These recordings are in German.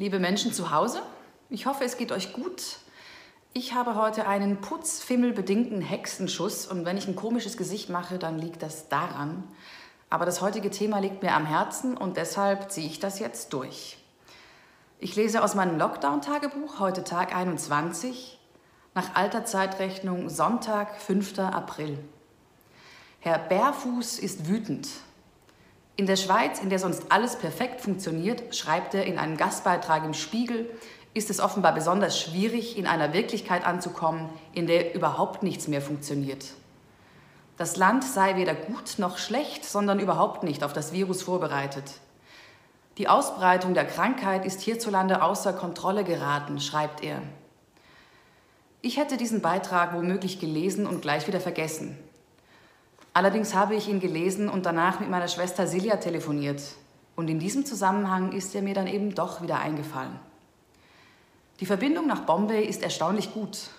Liebe Menschen zu Hause, ich hoffe, es geht euch gut. Ich habe heute einen putzfimmelbedingten Hexenschuss und wenn ich ein komisches Gesicht mache, dann liegt das daran. Aber das heutige Thema liegt mir am Herzen und deshalb ziehe ich das jetzt durch. Ich lese aus meinem Lockdown-Tagebuch, heute Tag 21, nach alter Zeitrechnung Sonntag, 5. April. Herr Bärfuß ist wütend. In der Schweiz, in der sonst alles perfekt funktioniert, schreibt er in einem Gastbeitrag im Spiegel, ist es offenbar besonders schwierig, in einer Wirklichkeit anzukommen, in der überhaupt nichts mehr funktioniert. Das Land sei weder gut noch schlecht, sondern überhaupt nicht auf das Virus vorbereitet. Die Ausbreitung der Krankheit ist hierzulande außer Kontrolle geraten, schreibt er. Ich hätte diesen Beitrag womöglich gelesen und gleich wieder vergessen. Allerdings habe ich ihn gelesen und danach mit meiner Schwester Silja telefoniert. Und in diesem Zusammenhang ist er mir dann eben doch wieder eingefallen. Die Verbindung nach Bombay ist erstaunlich gut.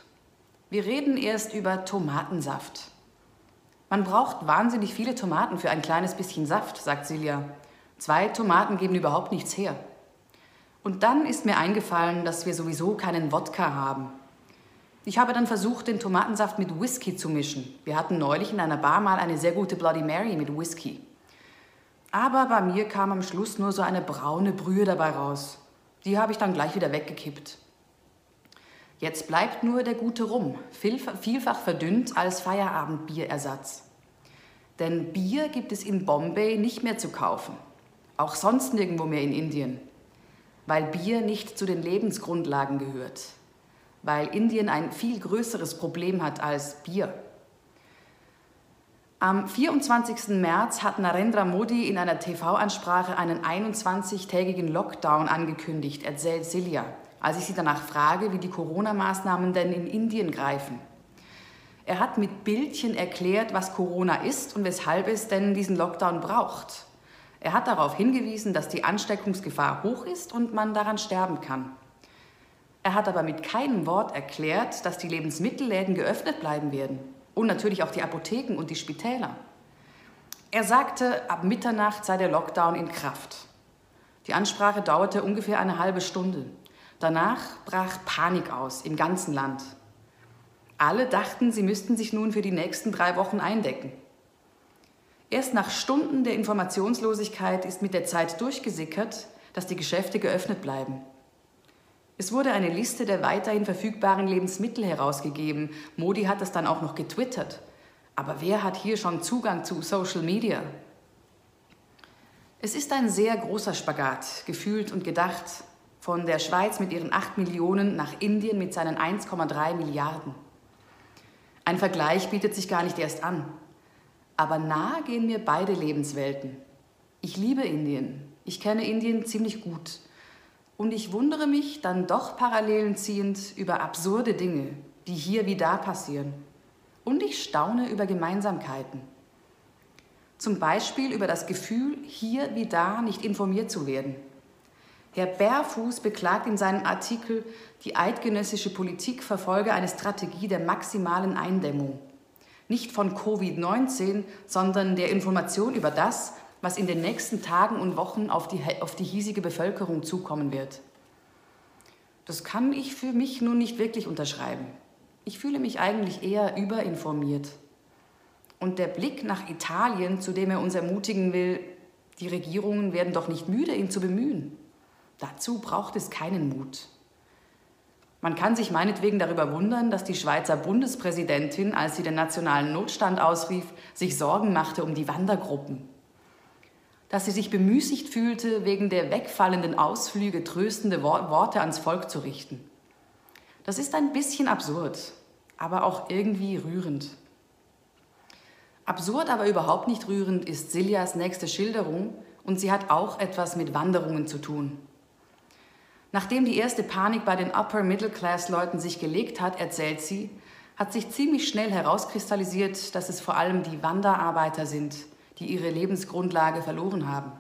Wir reden erst über Tomatensaft. Man braucht wahnsinnig viele Tomaten für ein kleines bisschen Saft, sagt Silja. Zwei Tomaten geben überhaupt nichts her. Und dann ist mir eingefallen, dass wir sowieso keinen Wodka haben. Ich habe dann versucht, den Tomatensaft mit Whisky zu mischen. Wir hatten neulich in einer Bar mal eine sehr gute Bloody Mary mit Whisky. Aber bei mir kam am Schluss nur so eine braune Brühe dabei raus. Die habe ich dann gleich wieder weggekippt. Jetzt bleibt nur der gute Rum, vielfach verdünnt als Feierabendbierersatz. Denn Bier gibt es in Bombay nicht mehr zu kaufen. Auch sonst nirgendwo mehr in Indien. Weil Bier nicht zu den Lebensgrundlagen gehört weil Indien ein viel größeres Problem hat als Bier. Am 24. März hat Narendra Modi in einer TV-Ansprache einen 21-tägigen Lockdown angekündigt, erzählt Silja, als ich sie danach frage, wie die Corona-Maßnahmen denn in Indien greifen. Er hat mit Bildchen erklärt, was Corona ist und weshalb es denn diesen Lockdown braucht. Er hat darauf hingewiesen, dass die Ansteckungsgefahr hoch ist und man daran sterben kann. Er hat aber mit keinem Wort erklärt, dass die Lebensmittelläden geöffnet bleiben werden und natürlich auch die Apotheken und die Spitäler. Er sagte, ab Mitternacht sei der Lockdown in Kraft. Die Ansprache dauerte ungefähr eine halbe Stunde. Danach brach Panik aus im ganzen Land. Alle dachten, sie müssten sich nun für die nächsten drei Wochen eindecken. Erst nach Stunden der Informationslosigkeit ist mit der Zeit durchgesickert, dass die Geschäfte geöffnet bleiben. Es wurde eine Liste der weiterhin verfügbaren Lebensmittel herausgegeben. Modi hat das dann auch noch getwittert. Aber wer hat hier schon Zugang zu Social Media? Es ist ein sehr großer Spagat, gefühlt und gedacht, von der Schweiz mit ihren 8 Millionen nach Indien mit seinen 1,3 Milliarden. Ein Vergleich bietet sich gar nicht erst an. Aber nahe gehen mir beide Lebenswelten. Ich liebe Indien. Ich kenne Indien ziemlich gut. Und ich wundere mich dann doch Parallelen ziehend über absurde Dinge, die hier wie da passieren. Und ich staune über Gemeinsamkeiten. Zum Beispiel über das Gefühl, hier wie da nicht informiert zu werden. Herr Bärfuß beklagt in seinem Artikel, die eidgenössische Politik verfolge eine Strategie der maximalen Eindämmung. Nicht von Covid-19, sondern der Information über das, was in den nächsten Tagen und Wochen auf die, auf die hiesige Bevölkerung zukommen wird. Das kann ich für mich nun nicht wirklich unterschreiben. Ich fühle mich eigentlich eher überinformiert. Und der Blick nach Italien, zu dem er uns ermutigen will, die Regierungen werden doch nicht müde, ihn zu bemühen. Dazu braucht es keinen Mut. Man kann sich meinetwegen darüber wundern, dass die Schweizer Bundespräsidentin, als sie den nationalen Notstand ausrief, sich Sorgen machte um die Wandergruppen dass sie sich bemüßigt fühlte, wegen der wegfallenden Ausflüge tröstende Worte ans Volk zu richten. Das ist ein bisschen absurd, aber auch irgendwie rührend. Absurd, aber überhaupt nicht rührend ist Siljas nächste Schilderung und sie hat auch etwas mit Wanderungen zu tun. Nachdem die erste Panik bei den Upper Middle Class Leuten sich gelegt hat, erzählt sie, hat sich ziemlich schnell herauskristallisiert, dass es vor allem die Wanderarbeiter sind, die ihre Lebensgrundlage verloren haben.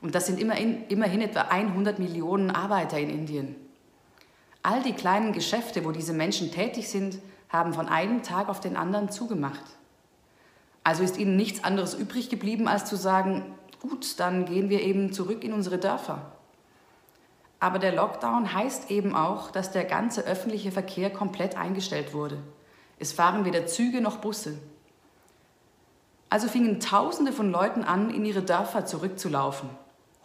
Und das sind immerhin, immerhin etwa 100 Millionen Arbeiter in Indien. All die kleinen Geschäfte, wo diese Menschen tätig sind, haben von einem Tag auf den anderen zugemacht. Also ist ihnen nichts anderes übrig geblieben, als zu sagen, gut, dann gehen wir eben zurück in unsere Dörfer. Aber der Lockdown heißt eben auch, dass der ganze öffentliche Verkehr komplett eingestellt wurde. Es fahren weder Züge noch Busse. Also fingen Tausende von Leuten an, in ihre Dörfer zurückzulaufen.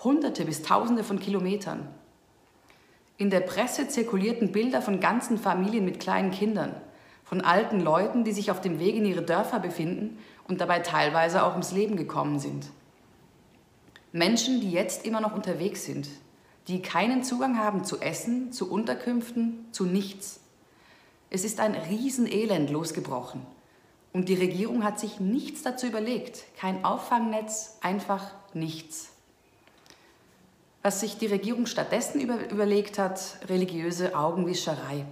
Hunderte bis Tausende von Kilometern. In der Presse zirkulierten Bilder von ganzen Familien mit kleinen Kindern, von alten Leuten, die sich auf dem Weg in ihre Dörfer befinden und dabei teilweise auch ums Leben gekommen sind. Menschen, die jetzt immer noch unterwegs sind, die keinen Zugang haben zu Essen, zu Unterkünften, zu nichts. Es ist ein Riesenelend losgebrochen. Und die Regierung hat sich nichts dazu überlegt. Kein Auffangnetz, einfach nichts. Was sich die Regierung stattdessen über, überlegt hat, religiöse Augenwischerei.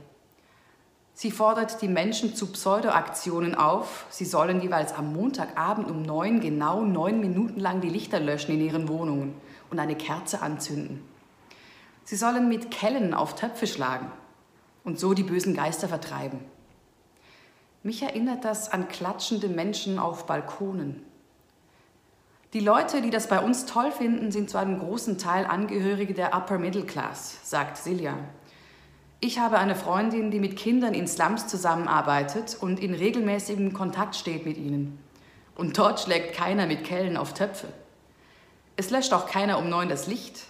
Sie fordert die Menschen zu Pseudoaktionen auf. Sie sollen jeweils am Montagabend um neun genau neun Minuten lang die Lichter löschen in ihren Wohnungen und eine Kerze anzünden. Sie sollen mit Kellen auf Töpfe schlagen und so die bösen Geister vertreiben. Mich erinnert das an klatschende Menschen auf Balkonen. Die Leute, die das bei uns toll finden, sind zu einem großen Teil Angehörige der Upper Middle Class, sagt Silja. Ich habe eine Freundin, die mit Kindern in Slums zusammenarbeitet und in regelmäßigem Kontakt steht mit ihnen. Und dort schlägt keiner mit Kellen auf Töpfe. Es löscht auch keiner um neun das Licht.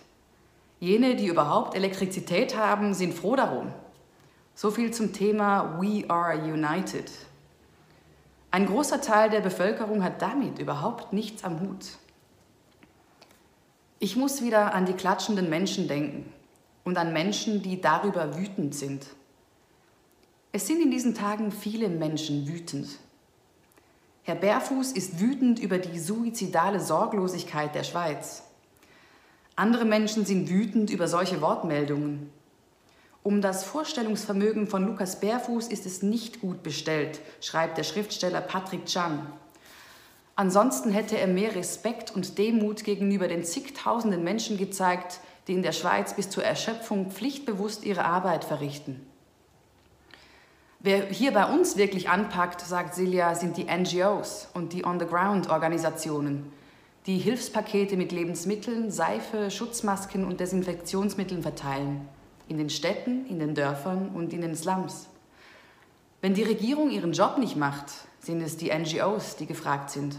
Jene, die überhaupt Elektrizität haben, sind froh darum. So viel zum Thema We are united. Ein großer Teil der Bevölkerung hat damit überhaupt nichts am Hut. Ich muss wieder an die klatschenden Menschen denken, und an Menschen, die darüber wütend sind. Es sind in diesen Tagen viele Menschen wütend. Herr Bärfuß ist wütend über die suizidale Sorglosigkeit der Schweiz. Andere Menschen sind wütend über solche Wortmeldungen. Um das Vorstellungsvermögen von Lukas Bärfuß ist es nicht gut bestellt, schreibt der Schriftsteller Patrick Chan. Ansonsten hätte er mehr Respekt und Demut gegenüber den zigtausenden Menschen gezeigt, die in der Schweiz bis zur Erschöpfung pflichtbewusst ihre Arbeit verrichten. Wer hier bei uns wirklich anpackt, sagt Silja, sind die NGOs und die On-the-Ground-Organisationen, die Hilfspakete mit Lebensmitteln, Seife, Schutzmasken und Desinfektionsmitteln verteilen. In den Städten, in den Dörfern und in den Slums. Wenn die Regierung ihren Job nicht macht, sind es die NGOs, die gefragt sind.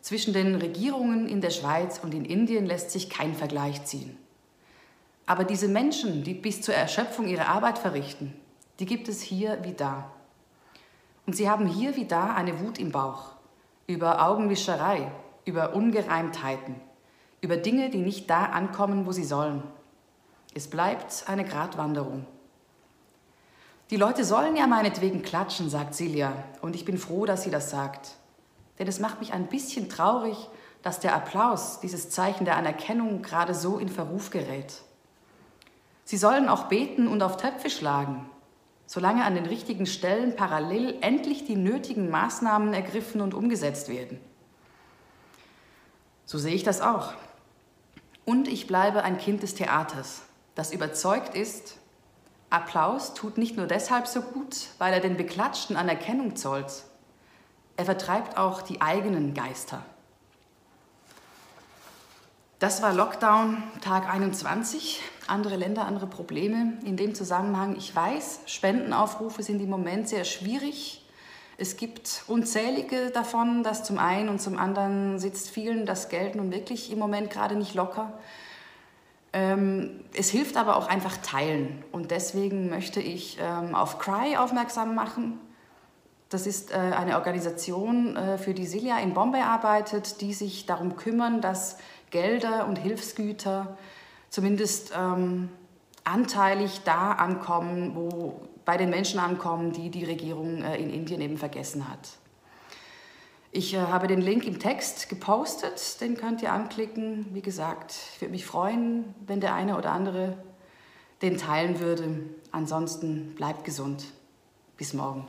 Zwischen den Regierungen in der Schweiz und in Indien lässt sich kein Vergleich ziehen. Aber diese Menschen, die bis zur Erschöpfung ihre Arbeit verrichten, die gibt es hier wie da. Und sie haben hier wie da eine Wut im Bauch über Augenwischerei, über Ungereimtheiten, über Dinge, die nicht da ankommen, wo sie sollen. Es bleibt eine Gratwanderung. Die Leute sollen ja meinetwegen klatschen, sagt Silja, und ich bin froh, dass sie das sagt. Denn es macht mich ein bisschen traurig, dass der Applaus, dieses Zeichen der Anerkennung, gerade so in Verruf gerät. Sie sollen auch beten und auf Töpfe schlagen, solange an den richtigen Stellen parallel endlich die nötigen Maßnahmen ergriffen und umgesetzt werden. So sehe ich das auch. Und ich bleibe ein Kind des Theaters, das überzeugt ist, Applaus tut nicht nur deshalb so gut, weil er den Beklatschten Anerkennung zollt, er vertreibt auch die eigenen Geister. Das war Lockdown Tag 21. Andere Länder, andere Probleme. In dem Zusammenhang, ich weiß, Spendenaufrufe sind im Moment sehr schwierig. Es gibt unzählige davon, das zum einen und zum anderen sitzt vielen das Geld nun wirklich im Moment gerade nicht locker. Ähm, es hilft aber auch einfach teilen. Und deswegen möchte ich ähm, auf Cry aufmerksam machen. Das ist äh, eine Organisation, äh, für die Silja in Bombay arbeitet, die sich darum kümmern, dass Gelder und Hilfsgüter zumindest ähm, anteilig da ankommen, wo bei den Menschen ankommen, die die Regierung äh, in Indien eben vergessen hat. Ich äh, habe den Link im Text gepostet, den könnt ihr anklicken. Wie gesagt, ich würde mich freuen, wenn der eine oder andere den teilen würde. Ansonsten bleibt gesund. Bis morgen.